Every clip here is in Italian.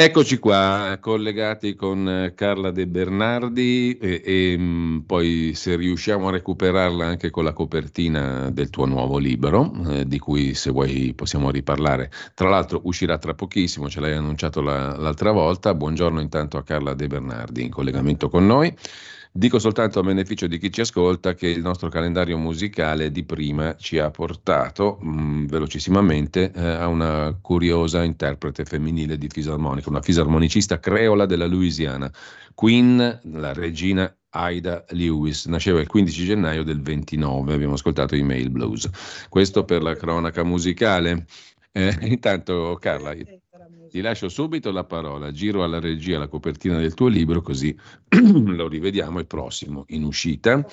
Eccoci qua, collegati con eh, Carla De Bernardi e, e mh, poi se riusciamo a recuperarla anche con la copertina del tuo nuovo libro, eh, di cui se vuoi possiamo riparlare. Tra l'altro uscirà tra pochissimo, ce l'hai annunciato la, l'altra volta. Buongiorno intanto a Carla De Bernardi in collegamento con noi. Dico soltanto a beneficio di chi ci ascolta che il nostro calendario musicale di prima ci ha portato mh, mm, velocissimamente eh, a una curiosa interprete femminile di fisarmonica, una fisarmonicista creola della Louisiana, Queen, la regina Aida Lewis, nasceva il 15 gennaio del 29, abbiamo ascoltato i Mail Blues. Questo per la cronaca musicale. Eh, intanto Carla, ti lascio subito la parola, giro alla regia la copertina del tuo libro, così lo rivediamo il prossimo in uscita.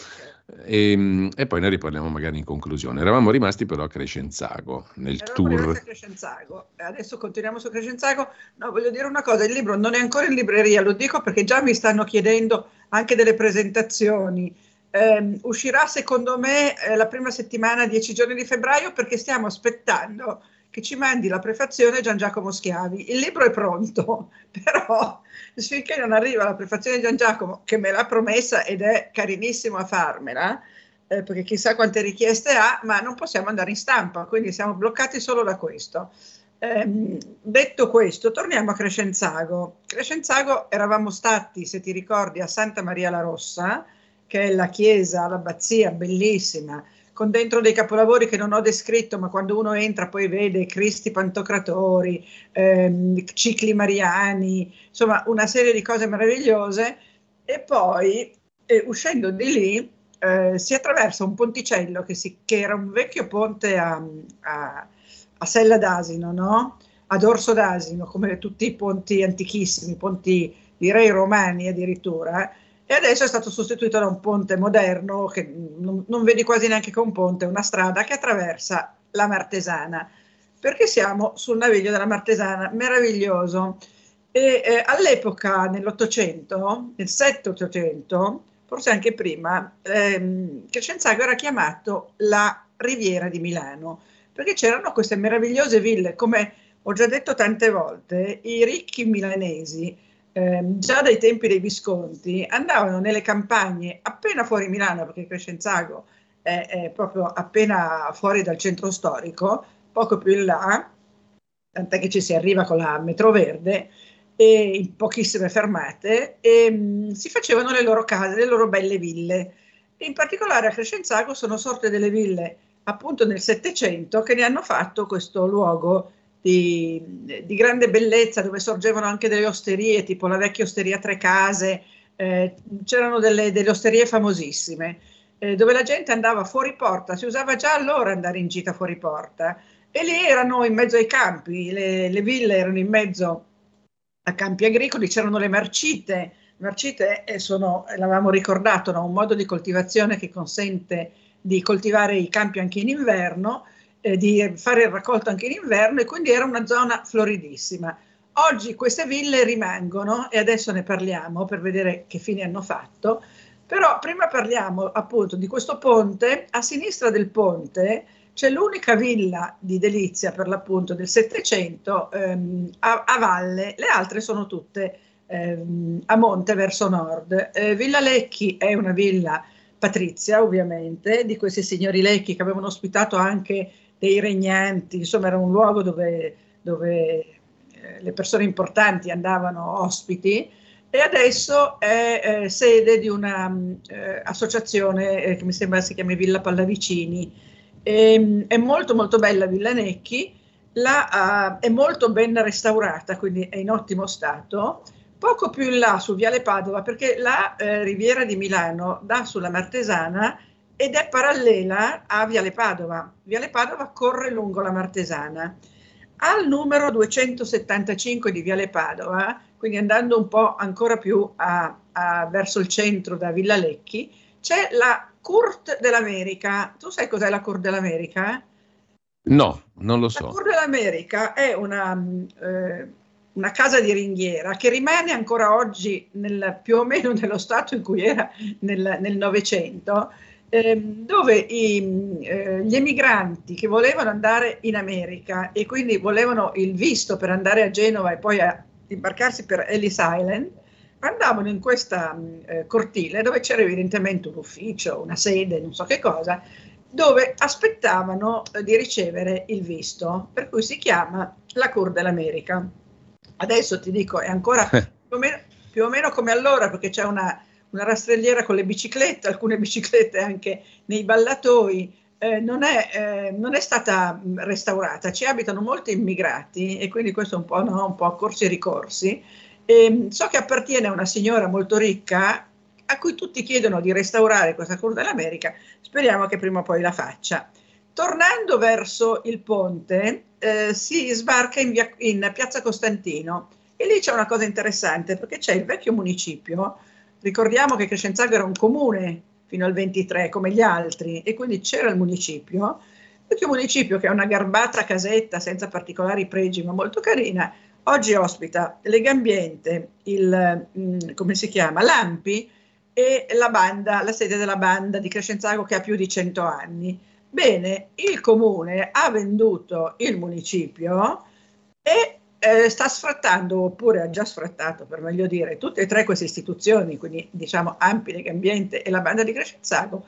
E, e, poi ne riparliamo magari in conclusione. Eravamo rimasti però a Crescenzago nel Eravamo tour. Crescenzago. Adesso continuiamo su Crescenzago. No, voglio dire una cosa: il libro non è ancora in libreria, lo dico perché già mi stanno chiedendo anche delle presentazioni. Eh, uscirà secondo me eh, la prima settimana, dieci giorni di febbraio, perché stiamo aspettando che ci mandi la prefazione Gian Giacomo Schiavi. Il libro è pronto, però finché non arriva la prefazione di Gian Giacomo, che me l'ha promessa ed è carinissimo a farmela, eh, perché chissà quante richieste ha, ma non possiamo andare in stampa, quindi siamo bloccati solo da questo. Eh, detto questo, torniamo a Crescenzago. Crescenzago eravamo stati, se ti ricordi, a Santa Maria la Rossa, che è la chiesa, l'abbazia bellissima, con dentro dei capolavori che non ho descritto, ma quando uno entra poi vede Cristi Pantocratori, ehm, cicli mariani, insomma una serie di cose meravigliose. E poi eh, uscendo di lì eh, si attraversa un ponticello che, si, che, era un vecchio ponte a, a, a Sella d'Asino, no? ad Orso d'Asino, come tutti i ponti antichissimi, ponti direi romani addirittura. E adesso è stato sostituito da un ponte moderno che non, non vedi quasi neanche che un ponte, una strada che attraversa la Martesana, perché siamo sul naviglio della Martesana, meraviglioso. E eh, all'epoca, nell'Ottocento, nel 7-800, forse anche prima, ehm, Crescenzago era chiamato la Riviera di Milano, perché c'erano queste meravigliose ville, come ho già detto tante volte, i ricchi milanesi eh, già dai tempi dei Visconti andavano nelle campagne appena fuori Milano, perché Crescenzago è, è proprio appena fuori dal centro storico, poco più in là, tant'è che ci si arriva con la metro verde, e in pochissime fermate, e mh, mm, si facevano le loro case, le loro belle ville. in particolare a Crescenzago sono sorte delle ville appunto nel Settecento che ne hanno fatto questo luogo di, di, grande bellezza dove sorgevano anche delle osterie, tipo la vecchia osteria Tre Case, eh, c'erano delle, delle, osterie famosissime, eh, dove la gente andava fuori porta, si usava già allora andare in gita fuori porta, e lì erano in mezzo ai campi, le, le ville erano in mezzo a campi agricoli, c'erano le marcite, marcite sono, l'avevamo ricordato, no? un modo di coltivazione che consente di coltivare i campi anche in inverno, eh, di fare il raccolto anche in inverno e quindi era una zona floridissima. Oggi queste ville rimangono e adesso ne parliamo per vedere che fine hanno fatto, però prima parliamo appunto di questo ponte, a sinistra del ponte c'è l'unica villa di Delizia per l'appunto del Settecento ehm, a, a, valle, le altre sono tutte ehm, a monte verso nord. Eh, villa Lecchi è una villa patrizia ovviamente, di questi signori Lecchi che avevano ospitato anche dei regnanti, insomma era un luogo dove, dove eh, le persone importanti andavano ospiti e adesso è eh, sede di un'associazione mm, eh, che mi sembra si chiami Villa Pallavicini. E, ehm, è molto molto bella Villa Necchi, la, uh, è molto ben restaurata, quindi è in ottimo stato. Poco più in là su Viale Padova, perché la eh, Riviera di Milano dà sulla Martesana ed è parallela a Viale Padova. Viale Padova corre lungo la Martesana. Al numero 275 di Viale Padova, quindi andando un po' ancora più a, a, verso il centro da Villa Lecchi, c'è la Court dell'America. Tu sai cos'è la Court dell'America? No, non lo so. La Court dell'America è una, eh, una, casa di ringhiera che rimane ancora oggi nel, più o meno nello stato in cui era nel Novecento, eh, dove i, eh, gli emigranti che volevano andare in America e quindi volevano il visto per andare a Genova e poi a imbarcarsi per Ellis Island, andavano in questa eh, cortile dove c'era evidentemente un ufficio, una sede, non so che cosa, dove aspettavano eh, di ricevere il visto, per cui si chiama la Cour dell'America. Adesso ti dico, è ancora più o meno, più o meno come allora, perché c'è una, una, rastrelliera con le biciclette, alcune biciclette anche nei ballatoi. Eh, non, è, eh, non, è, stata restaurata, ci abitano molti immigrati e quindi questo è un po', no, un po' corsi e ricorsi e ehm, so che appartiene a una signora molto ricca a cui tutti chiedono di restaurare questa curva dell'America, speriamo che prima o poi la faccia. Tornando verso il ponte, eh, si sbarca in, via, in, Piazza Costantino e lì c'è una cosa interessante perché c'è il vecchio municipio, ricordiamo che Crescenzago era un comune fino al 23 come gli altri e quindi c'era il municipio, vecchio municipio che è una garbata casetta senza particolari pregi ma molto carina, Oggi ospita Legambiente, il, mm, come si chiama, Lampi e la banda, la sede della banda di Crescenzago che ha più di 100 anni. Bene, il comune ha venduto il municipio e eh, sta sfrattando, oppure ha già sfrattato per meglio dire, tutte e tre queste istituzioni, quindi diciamo Ampi, Legambiente e la banda di Crescenzago,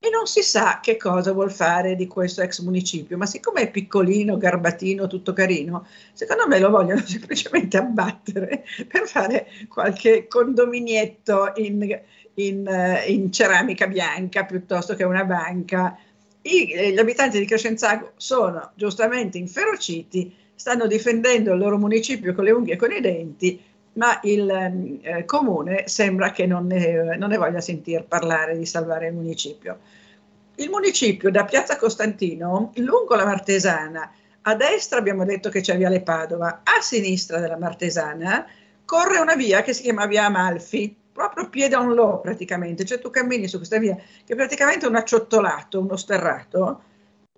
e non si sa che cosa vuol fare di questo ex municipio, ma siccome è piccolino, garbatino, tutto carino, secondo me lo vogliono semplicemente abbattere per fare qualche condominietto in, in, eh, in ceramica bianca piuttosto che una banca. I, eh, gli abitanti di Crescenzago sono giustamente inferociti, stanno difendendo il loro municipio con le unghie e con i denti, ma il ehm, eh, comune sembra che non ne, non ne voglia sentir parlare di salvare il municipio. Il municipio da Piazza Costantino, lungo la Martesana, a destra abbiamo detto che c'è Viale Padova, a sinistra della Martesana corre una via che si chiama Via Amalfi, proprio piede on low praticamente, cioè tu cammini su questa via che è praticamente un acciottolato, uno sterrato,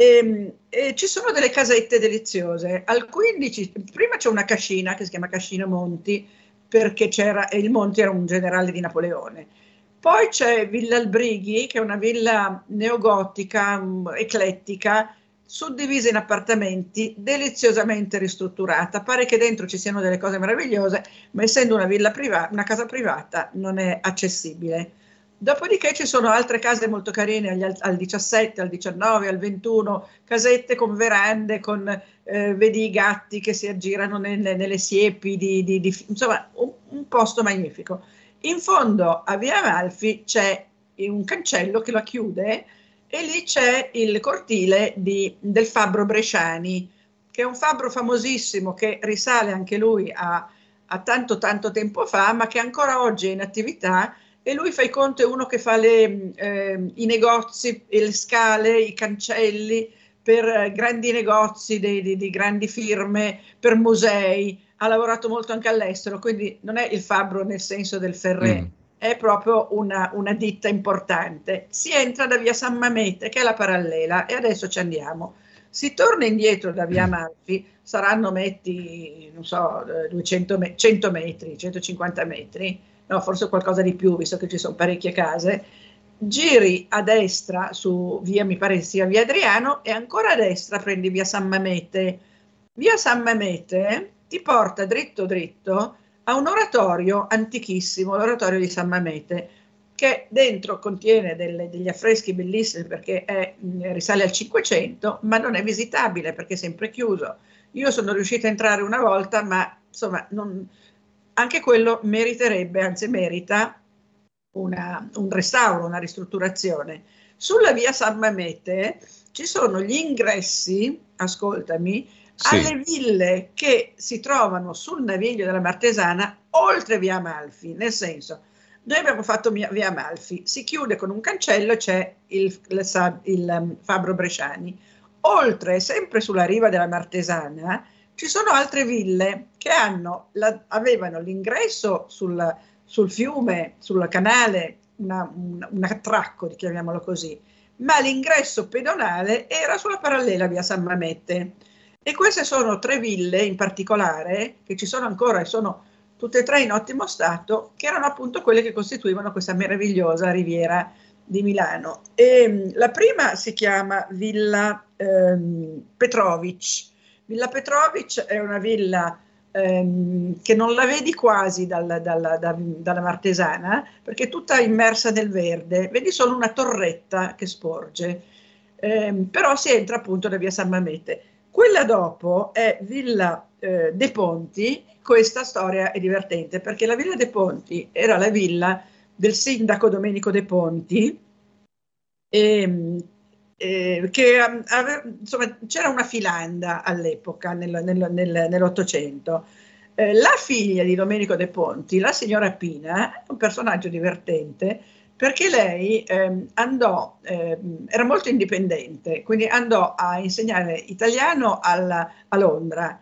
e, ehm, e, ci sono delle casette deliziose. Al 15, prima c'è una cascina che si chiama Cascina Monti, perché c'era, il Monti era un generale di Napoleone. Poi c'è Villa Albrighi, che è una villa neogotica, um, eclettica, suddivisa in appartamenti, deliziosamente ristrutturata. Pare che dentro ci siano delle cose meravigliose, ma essendo una, privata, una casa privata non è accessibile. Dopodiché ci sono altre case molto carine agli, al 17, al 19, al 21, casette con verande, con eh, vedi i gatti che si aggirano nelle, nelle siepi, di, di, di, insomma un, un, posto magnifico. In fondo a Via Amalfi c'è un cancello che la chiude e lì c'è il cortile di, del Fabbro Bresciani, che è un fabbro famosissimo che risale anche lui a, a tanto tanto tempo fa, ma che ancora oggi è in attività e lui fa i conti, è uno che fa le, eh, i negozi, le scale, i cancelli per grandi negozi di, di, di, grandi firme, per musei, ha lavorato molto anche all'estero, quindi non è il fabbro nel senso del Ferré, mm. è proprio una, una, ditta importante. Si entra da via San Mamete, che è la parallela, e adesso ci andiamo. Si torna indietro da via mm. Amalfi, saranno metti, non so, 200 me- 100 metri, 150 metri, no, forse qualcosa di più, visto che ci sono parecchie case, giri a destra su via, mi pare sia via Adriano, e ancora a destra prendi via San Mamete. Via San Mamete ti porta dritto dritto a un oratorio antichissimo, l'oratorio di San Mamete, che dentro contiene delle, degli affreschi bellissimi perché è, risale al 500, ma non è visitabile perché è sempre chiuso. Io sono riuscita a entrare una volta, ma insomma non, anche quello meriterebbe, anzi merita, una, un restauro, una ristrutturazione. Sulla via San Mamete ci sono gli ingressi, ascoltami, sì. alle ville che si trovano sul naviglio della Martesana oltre via Amalfi, nel senso, noi abbiamo fatto via Amalfi, si chiude con un cancello, c'è il, il, il um, Fabbro Bresciani, oltre, sempre sulla riva della Martesana, Ci sono altre ville che hanno, la, avevano l'ingresso sul, sul, fiume, sul canale, una, un, un attracco, chiamiamolo così, ma l'ingresso pedonale era sulla parallela via San Mamette. E queste sono tre ville in particolare, che ci sono ancora e sono tutte e tre in ottimo stato, che erano appunto quelle che costituivano questa meravigliosa riviera di Milano. E, mm, la prima si chiama Villa ehm, Petrovic. Villa Petrovic è una villa ehm, che non la vedi quasi dal, dal, da, dalla Martesana, perché è tutta immersa nel verde, vedi solo una torretta che sporge, ehm, però si entra appunto da via San Mamete. Quella dopo è Villa eh, De Ponti, questa storia è divertente perché la Villa De Ponti era la villa del sindaco Domenico De Ponti, e, ehm, eh, che ave, insomma, c'era una filanda all'epoca, nel, nel, nel, nell'Ottocento. Eh, la figlia di Domenico De Ponti, la signora Pina, è un personaggio divertente perché lei eh, andò, eh, era molto indipendente, quindi andò a insegnare italiano alla, a Londra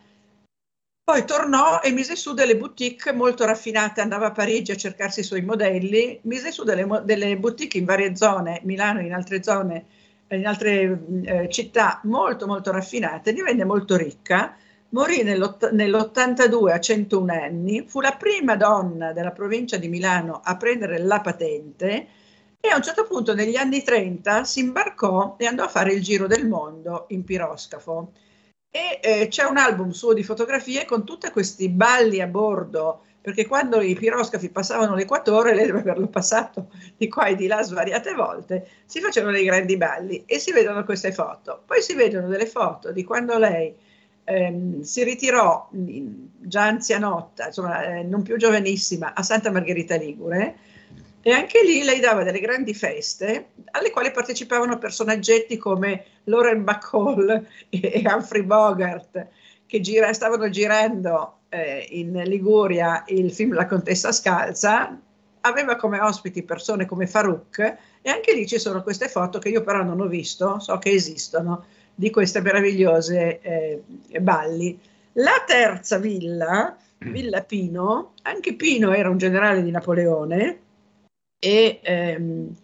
poi tornò e mise su delle boutique molto raffinate, andava a Parigi a cercarsi i suoi modelli, mise su delle, delle boutique in varie zone, Milano in altre zone, in altre eh, città molto molto raffinate, divenne molto ricca, morì nell'ott- nell'82 a 101 anni, fu la prima donna della provincia di Milano a prendere la patente e a un certo punto negli anni 30 si imbarcò e andò a fare il giro del mondo in piroscafo. E eh, c'è un album suo di fotografie con tutti questi balli a bordo, perché quando i piroscafi passavano l'equatore, lei deve averlo passato di qua e di là svariate volte, si facevano dei grandi balli e si vedono queste foto. Poi si vedono delle foto di quando lei ehm, si ritirò già anzianotta, insomma eh, non più giovanissima, a Santa Margherita Ligure e anche lì lei dava delle grandi feste alle quali partecipavano personaggetti come Lauren Bacall e Humphrey Bogart che gira, stavano girando eh, in Liguria il film La contessa scalza, aveva come ospiti persone come Farouk e anche lì ci sono queste foto che io però non ho visto, so che esistono, di queste meravigliose eh, balli. La terza villa, Villa Pino, anche Pino era un generale di Napoleone, e ehm,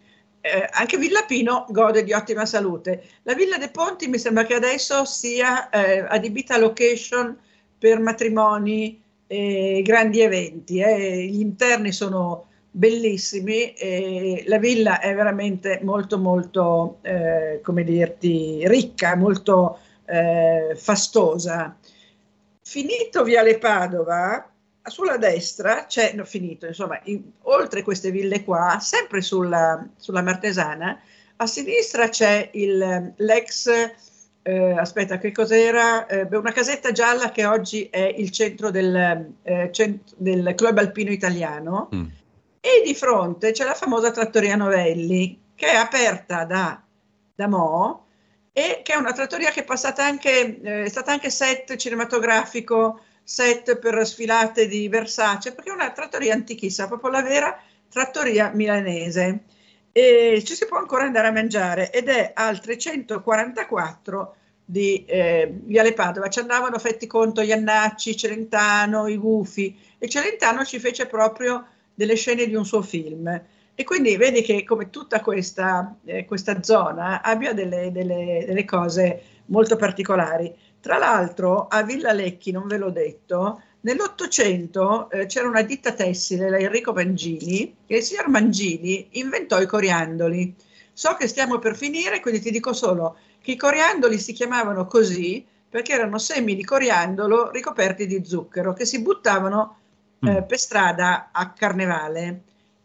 eh, anche Villa Pino gode di ottima salute. La Villa dei Ponti mi sembra che adesso sia eh, adibita a location per matrimoni e grandi eventi. Eh. Gli interni sono bellissimi e la villa è veramente molto molto, eh, come dirti, ricca, molto eh, fastosa. Finito Viale Padova, sulla destra c'è, no, finito, insomma, in, oltre queste ville qua, sempre sulla, sulla Martesana, a sinistra c'è il, l'ex, eh, aspetta, che cos'era? Eh, una casetta gialla che oggi è il centro del, eh, cent- del Club Alpino Italiano. Mm. E di fronte c'è la famosa trattoria Novelli, che è aperta da, da Mo e che è una trattoria che è passata anche, eh, è stata anche set cinematografico set per sfilate di Versace, perché è una trattoria antichissima, proprio la vera trattoria milanese. E ci si può ancora andare a mangiare ed è al 344 di eh, Viale Padova. Ci andavano, fetti conto, Iannacci, Celentano, i Gufi e Celentano ci fece proprio delle scene di un suo film. E quindi vedi che come tutta questa, eh, questa zona abbia delle, delle, delle cose molto particolari. Tra l'altro a Villa Lecchi, non ve l'ho detto, nell'Ottocento eh, c'era una ditta tessile, la Enrico Mangini, e il signor Mangini inventò i coriandoli. So che stiamo per finire, quindi ti dico solo che i coriandoli si chiamavano così perché erano semi di coriandolo ricoperti di zucchero che si buttavano eh, mm. per strada a carnevale.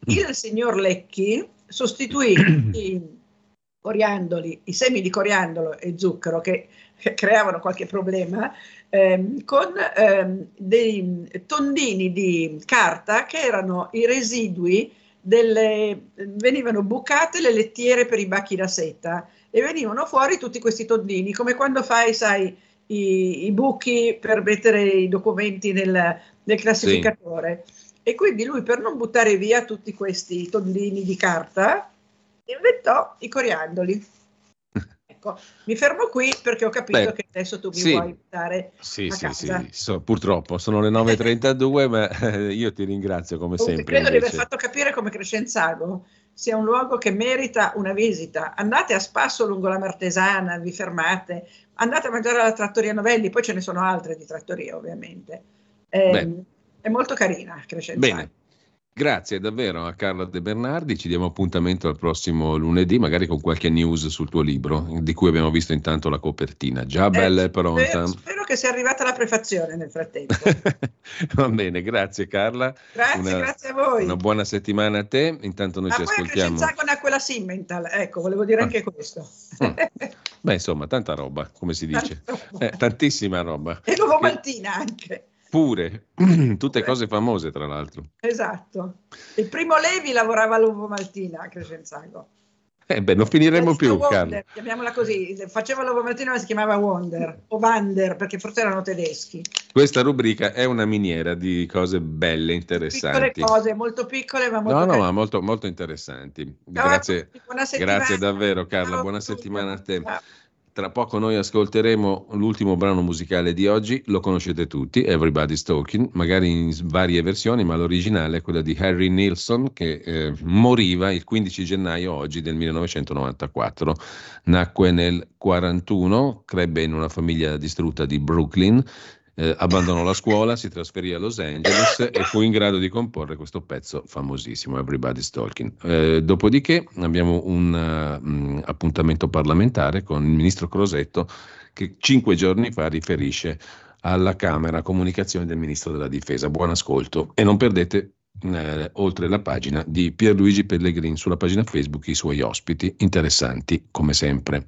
Mm. Il signor Lecchi sostituì i coriandoli, i semi di coriandolo e zucchero che creavano qualche problema, ehm, con ehm, dei tondini di carta che erano i residui delle, venivano bucate le lettiere per i bacchi da seta e venivano fuori tutti questi tondini, come quando fai, sai, i, i buchi per mettere i documenti nel, nel classificatore. Sì. E quindi lui, per non buttare via tutti questi tondini di carta, inventò i coriandoli. Ecco, mi fermo qui perché ho capito Beh, che adesso tu mi sì, vuoi dare Sì, sì, casa. sì, so, purtroppo sono le 9.32, ma eh, io ti ringrazio come sempre. Credo invece. di aver fatto capire come Crescenzago sia un luogo che merita una visita. Andate a spasso lungo la Martesana, vi fermate, andate a mangiare alla trattoria Novelli, poi ce ne sono altre di trattorie ovviamente. Eh, è molto carina Crescenzago. Bene. Grazie davvero a Carla De Bernardi, ci diamo appuntamento al prossimo lunedì, magari con qualche news sul tuo libro, di cui abbiamo visto intanto la copertina. Già eh, bella e pronta. Spero, spero, che sia arrivata la prefazione nel frattempo. Va bene, grazie Carla. Grazie, una, grazie a voi. Una buona settimana a te, intanto noi Ma ci ascoltiamo. Ma poi a quella Simmental, ecco, volevo dire ah. anche questo. Mm. Beh, insomma, tanta roba, come si dice. Eh, tantissima roba. E l'uovo maltina anche. Pure, tutte cose famose tra l'altro. Esatto. Il primo Levi lavorava all'uovo maltina a Crescenzago. Eh beh, non finiremo più, Wonder, Chiamiamola così, faceva l'uovo maltina ma si chiamava Wonder o Wander perché forse erano tedeschi. Questa rubrica è una miniera di cose belle, interessanti. Piccole cose, molto piccole ma molto No, no, ma molto, molto interessanti. Grazie, grazie davvero Carla, Ciao, buona settimana a te. Ciao. Tra poco noi ascolteremo l'ultimo brano musicale di oggi, lo conoscete tutti, Everybody's Talking, magari in varie versioni, ma l'originale è quella di Harry Nilsson che eh, moriva il 15 gennaio oggi del 1994. Nacque nel 1941, crebbe in una famiglia distrutta di Brooklyn, eh, abbandonò la scuola, si trasferì a Los Angeles e fu in grado di comporre questo pezzo famosissimo, Everybody's Talking. Eh, dopodiché abbiamo un uh, appuntamento parlamentare con il ministro Crosetto che cinque giorni fa riferisce alla Camera Comunicazione del Ministro della Difesa. Buon ascolto e non perdete eh, oltre la pagina di Pierluigi Pellegrin sulla pagina Facebook i suoi ospiti interessanti come sempre.